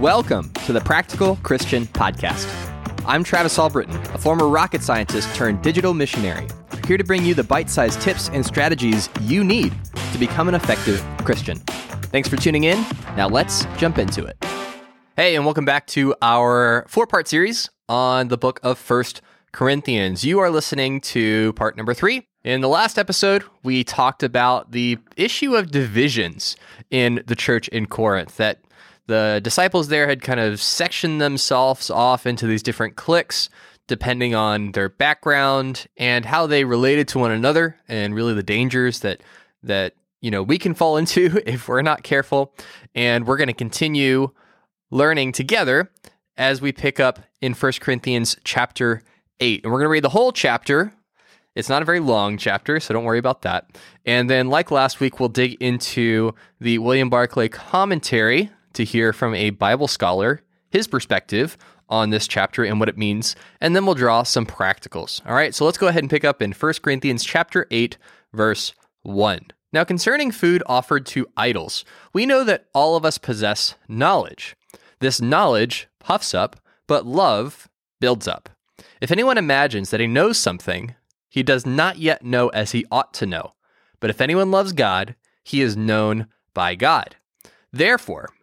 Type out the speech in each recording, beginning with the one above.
Welcome to the Practical Christian Podcast. I'm Travis Albritton, a former rocket scientist turned digital missionary, here to bring you the bite sized tips and strategies you need to become an effective Christian. Thanks for tuning in. Now let's jump into it. Hey, and welcome back to our four part series on the book of First Corinthians. You are listening to part number three. In the last episode, we talked about the issue of divisions in the church in Corinth, that the disciples there had kind of sectioned themselves off into these different cliques depending on their background and how they related to one another and really the dangers that that you know we can fall into if we're not careful. And we're going to continue learning together as we pick up in 1 Corinthians chapter 8 and we're going to read the whole chapter. It's not a very long chapter, so don't worry about that. And then, like last week, we'll dig into the William Barclay commentary to hear from a Bible scholar his perspective on this chapter and what it means, and then we'll draw some practicals. All right, so let's go ahead and pick up in 1 Corinthians chapter 8, verse 1. Now, concerning food offered to idols, we know that all of us possess knowledge. This knowledge puffs up, but love builds up. If anyone imagines that he knows something, he does not yet know as he ought to know. But if anyone loves God, he is known by God. Therefore,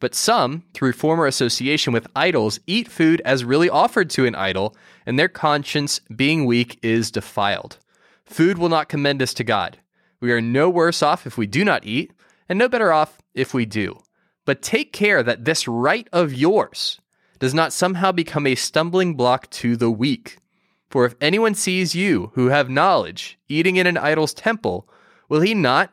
But some, through former association with idols, eat food as really offered to an idol, and their conscience, being weak, is defiled. Food will not commend us to God. We are no worse off if we do not eat, and no better off if we do. But take care that this right of yours does not somehow become a stumbling block to the weak. For if anyone sees you, who have knowledge, eating in an idol's temple, will he not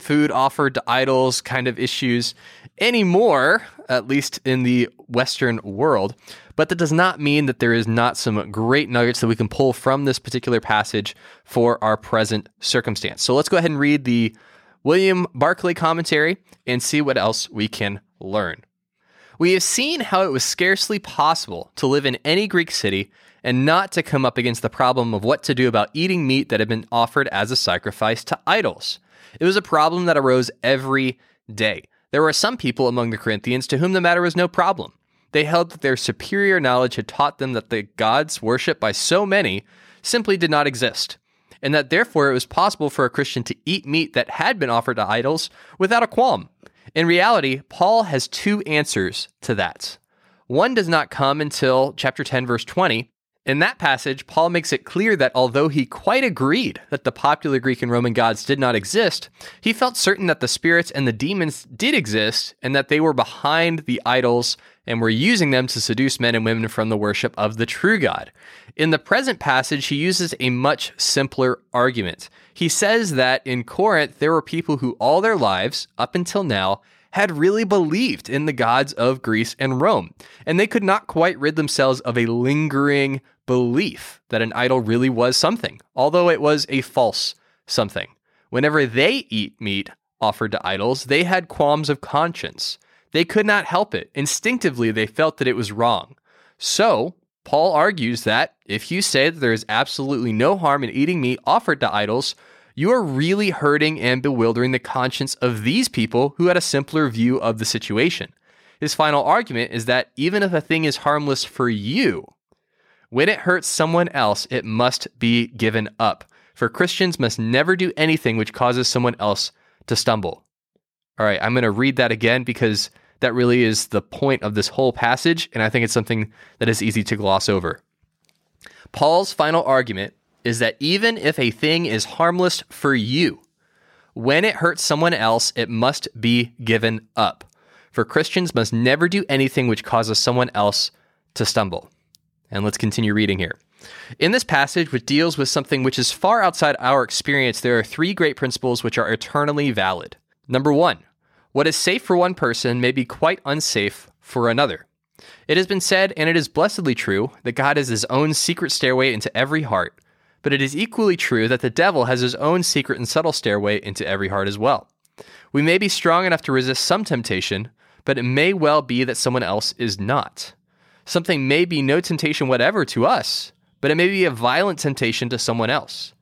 food offered to idols kind of issues anymore, at least in the Western world. But that does not mean that there is not some great nuggets that we can pull from this particular passage for our present circumstance. So let's go ahead and read the William Barclay commentary and see what else we can learn. We have seen how it was scarcely possible to live in any Greek city and not to come up against the problem of what to do about eating meat that had been offered as a sacrifice to idols. It was a problem that arose every day. There were some people among the Corinthians to whom the matter was no problem. They held that their superior knowledge had taught them that the gods worshipped by so many simply did not exist, and that therefore it was possible for a Christian to eat meat that had been offered to idols without a qualm. In reality, Paul has two answers to that. One does not come until chapter 10, verse 20, in that passage, Paul makes it clear that although he quite agreed that the popular Greek and Roman gods did not exist, he felt certain that the spirits and the demons did exist and that they were behind the idols and were using them to seduce men and women from the worship of the true God. In the present passage, he uses a much simpler argument. He says that in Corinth, there were people who all their lives, up until now, had really believed in the gods of Greece and Rome, and they could not quite rid themselves of a lingering belief that an idol really was something, although it was a false something. Whenever they eat meat offered to idols, they had qualms of conscience. They could not help it. Instinctively, they felt that it was wrong. So, Paul argues that if you say that there is absolutely no harm in eating meat offered to idols, you are really hurting and bewildering the conscience of these people who had a simpler view of the situation. His final argument is that even if a thing is harmless for you, when it hurts someone else, it must be given up. For Christians must never do anything which causes someone else to stumble. All right, I'm going to read that again because that really is the point of this whole passage, and I think it's something that is easy to gloss over. Paul's final argument is that even if a thing is harmless for you, when it hurts someone else, it must be given up. For Christians must never do anything which causes someone else to stumble. And let's continue reading here. In this passage, which deals with something which is far outside our experience, there are three great principles which are eternally valid. Number one, what is safe for one person may be quite unsafe for another. It has been said, and it is blessedly true, that God has his own secret stairway into every heart, but it is equally true that the devil has his own secret and subtle stairway into every heart as well. We may be strong enough to resist some temptation, but it may well be that someone else is not. Something may be no temptation whatever to us, but it may be a violent temptation to someone else.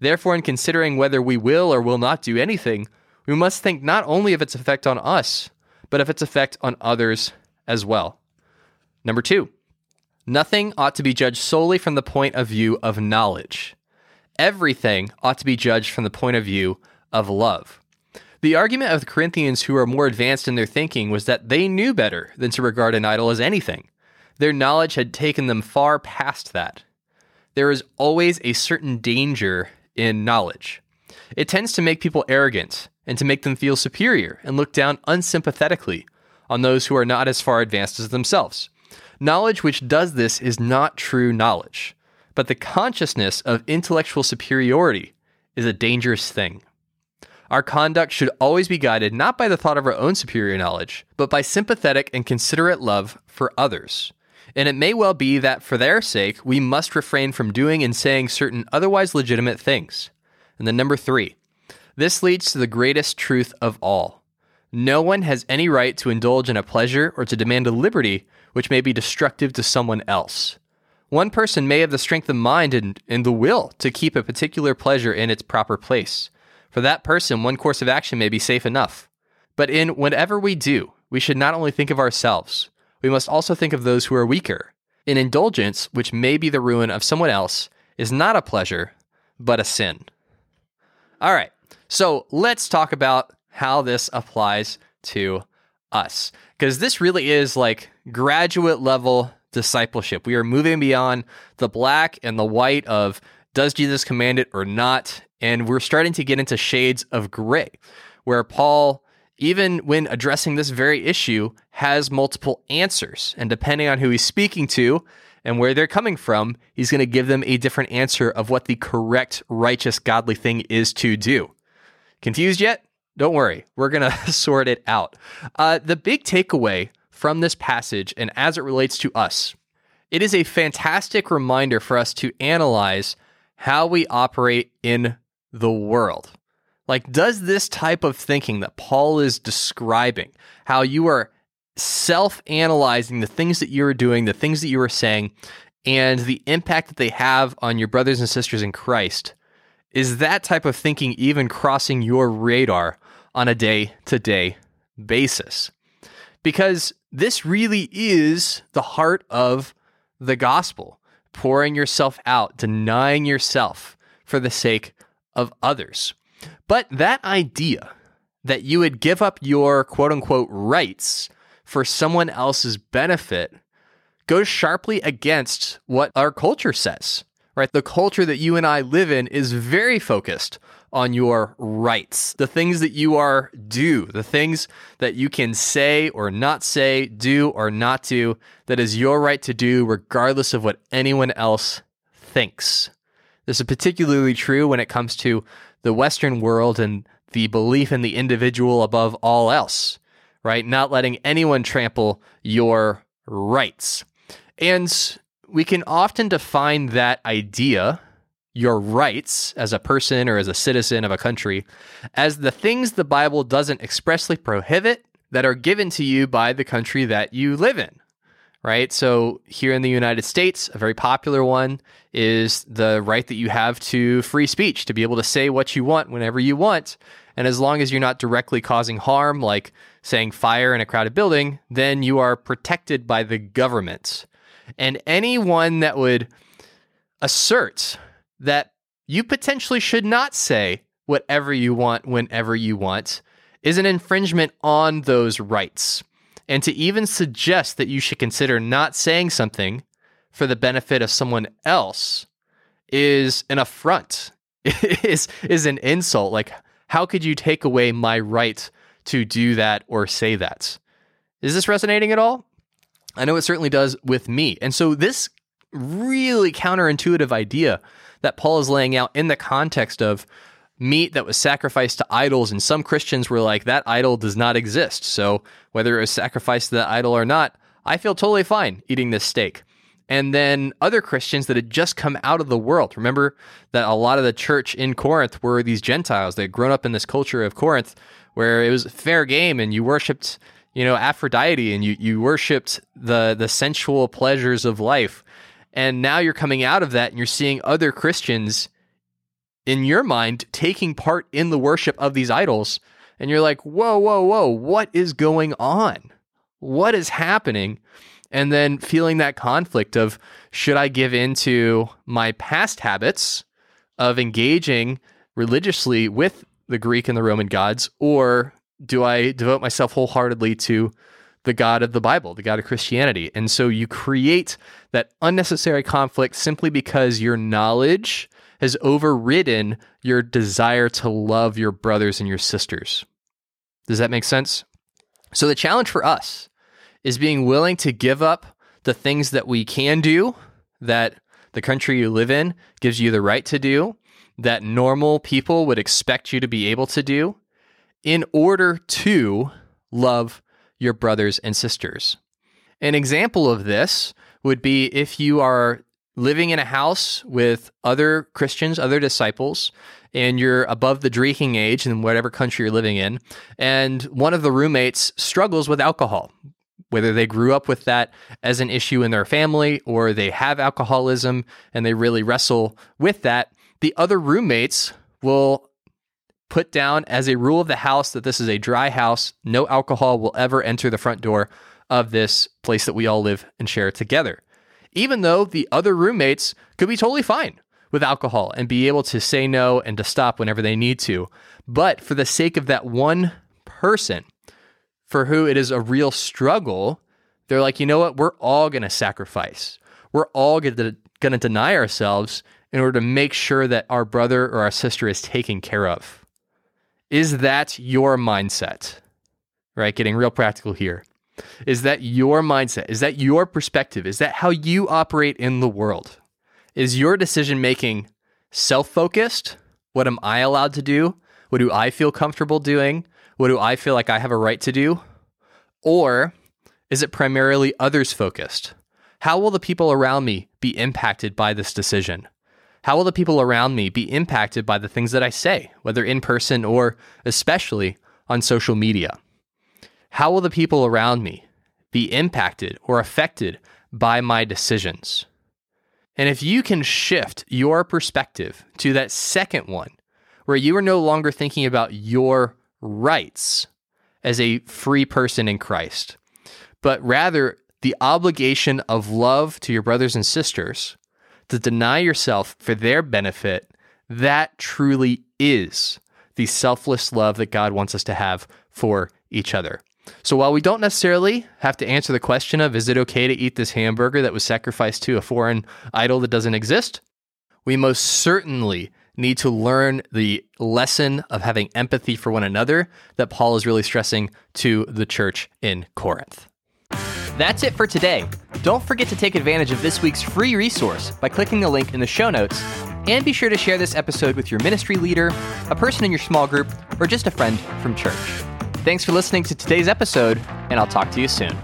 Therefore, in considering whether we will or will not do anything, we must think not only of its effect on us, but of its effect on others as well. Number two, nothing ought to be judged solely from the point of view of knowledge. Everything ought to be judged from the point of view of love. The argument of the Corinthians who are more advanced in their thinking was that they knew better than to regard an idol as anything. Their knowledge had taken them far past that. There is always a certain danger in knowledge. It tends to make people arrogant and to make them feel superior and look down unsympathetically on those who are not as far advanced as themselves. Knowledge which does this is not true knowledge, but the consciousness of intellectual superiority is a dangerous thing. Our conduct should always be guided not by the thought of our own superior knowledge, but by sympathetic and considerate love for others. And it may well be that for their sake, we must refrain from doing and saying certain otherwise legitimate things. And then number three, this leads to the greatest truth of all. No one has any right to indulge in a pleasure or to demand a liberty which may be destructive to someone else. One person may have the strength of mind and, and the will to keep a particular pleasure in its proper place. For that person, one course of action may be safe enough. But in whatever we do, we should not only think of ourselves, we must also think of those who are weaker. An indulgence, which may be the ruin of someone else, is not a pleasure, but a sin. All right, so let's talk about how this applies to us, because this really is like graduate level discipleship. We are moving beyond the black and the white of does Jesus command it or not? And we're starting to get into shades of gray, where Paul even when addressing this very issue, has multiple answers. And depending on who he's speaking to and where they're coming from, he's going to give them a different answer of what the correct, righteous, godly thing is to do. Confused yet? Don't worry, we're going to sort it out. Uh, the big takeaway from this passage, and as it relates to us, it is a fantastic reminder for us to analyze how we operate in the world. Like, does this type of thinking that Paul is describing, how you are self analyzing the things that you are doing, the things that you are saying, and the impact that they have on your brothers and sisters in Christ, is that type of thinking even crossing your radar on a day to day basis? Because this really is the heart of the gospel pouring yourself out, denying yourself for the sake of others. But that idea that you would give up your quote unquote rights for someone else's benefit goes sharply against what our culture says, right? The culture that you and I live in is very focused on your rights, the things that you are due, the things that you can say or not say, do or not do, that is your right to do, regardless of what anyone else thinks. This is particularly true when it comes to the Western world and the belief in the individual above all else, right? Not letting anyone trample your rights. And we can often define that idea, your rights as a person or as a citizen of a country, as the things the Bible doesn't expressly prohibit that are given to you by the country that you live in right? So here in the United States, a very popular one is the right that you have to free speech, to be able to say what you want whenever you want. And as long as you're not directly causing harm, like saying fire in a crowded building, then you are protected by the government. And anyone that would assert that you potentially should not say whatever you want whenever you want is an infringement on those rights. And to even suggest that you should consider not saying something for the benefit of someone else is an affront, is, is an insult. Like, how could you take away my right to do that or say that? Is this resonating at all? I know it certainly does with me. And so, this really counterintuitive idea that Paul is laying out in the context of meat that was sacrificed to idols, and some Christians were like, that idol does not exist. So, whether it was sacrificed to that idol or not, I feel totally fine eating this steak. And then other Christians that had just come out of the world. Remember that a lot of the church in Corinth were these Gentiles. They had grown up in this culture of Corinth where it was fair game and you worshiped, you know, Aphrodite and you, you worshiped the, the sensual pleasures of life. And now you're coming out of that and you're seeing other Christians in your mind taking part in the worship of these idols. And you're like, whoa, whoa, whoa, what is going on? What is happening? And then feeling that conflict of should I give into my past habits of engaging religiously with the Greek and the Roman gods, or do I devote myself wholeheartedly to the God of the Bible, the God of Christianity. And so you create that unnecessary conflict simply because your knowledge has overridden your desire to love your brothers and your sisters. Does that make sense? So the challenge for us is being willing to give up the things that we can do, that the country you live in gives you the right to do, that normal people would expect you to be able to do, in order to love your brothers and sisters. An example of this would be if you are living in a house with other Christians, other disciples, and you're above the drinking age in whatever country you're living in, and one of the roommates struggles with alcohol, whether they grew up with that as an issue in their family or they have alcoholism and they really wrestle with that, the other roommates will put down as a rule of the house that this is a dry house. No alcohol will ever enter the front door of this place that we all live and share together. Even though the other roommates could be totally fine with alcohol and be able to say no and to stop whenever they need to. But for the sake of that one person for who it is a real struggle, they're like, you know what? We're all going to sacrifice. We're all going to deny ourselves in order to make sure that our brother or our sister is taken care of. Is that your mindset? Right? Getting real practical here. Is that your mindset? Is that your perspective? Is that how you operate in the world? Is your decision making self focused? What am I allowed to do? What do I feel comfortable doing? What do I feel like I have a right to do? Or is it primarily others focused? How will the people around me be impacted by this decision? How will the people around me be impacted by the things that I say, whether in person or especially on social media? How will the people around me be impacted or affected by my decisions? And if you can shift your perspective to that second one, where you are no longer thinking about your rights as a free person in Christ, but rather the obligation of love to your brothers and sisters, to deny yourself for their benefit, that truly is the selfless love that God wants us to have for each other. So while we don't necessarily have to answer the question of is it okay to eat this hamburger that was sacrificed to a foreign idol that doesn't exist, we most certainly need to learn the lesson of having empathy for one another that Paul is really stressing to the church in Corinth. That's it for today. Don't forget to take advantage of this week's free resource by clicking the link in the show notes. And be sure to share this episode with your ministry leader, a person in your small group, or just a friend from church. Thanks for listening to today's episode, and I'll talk to you soon.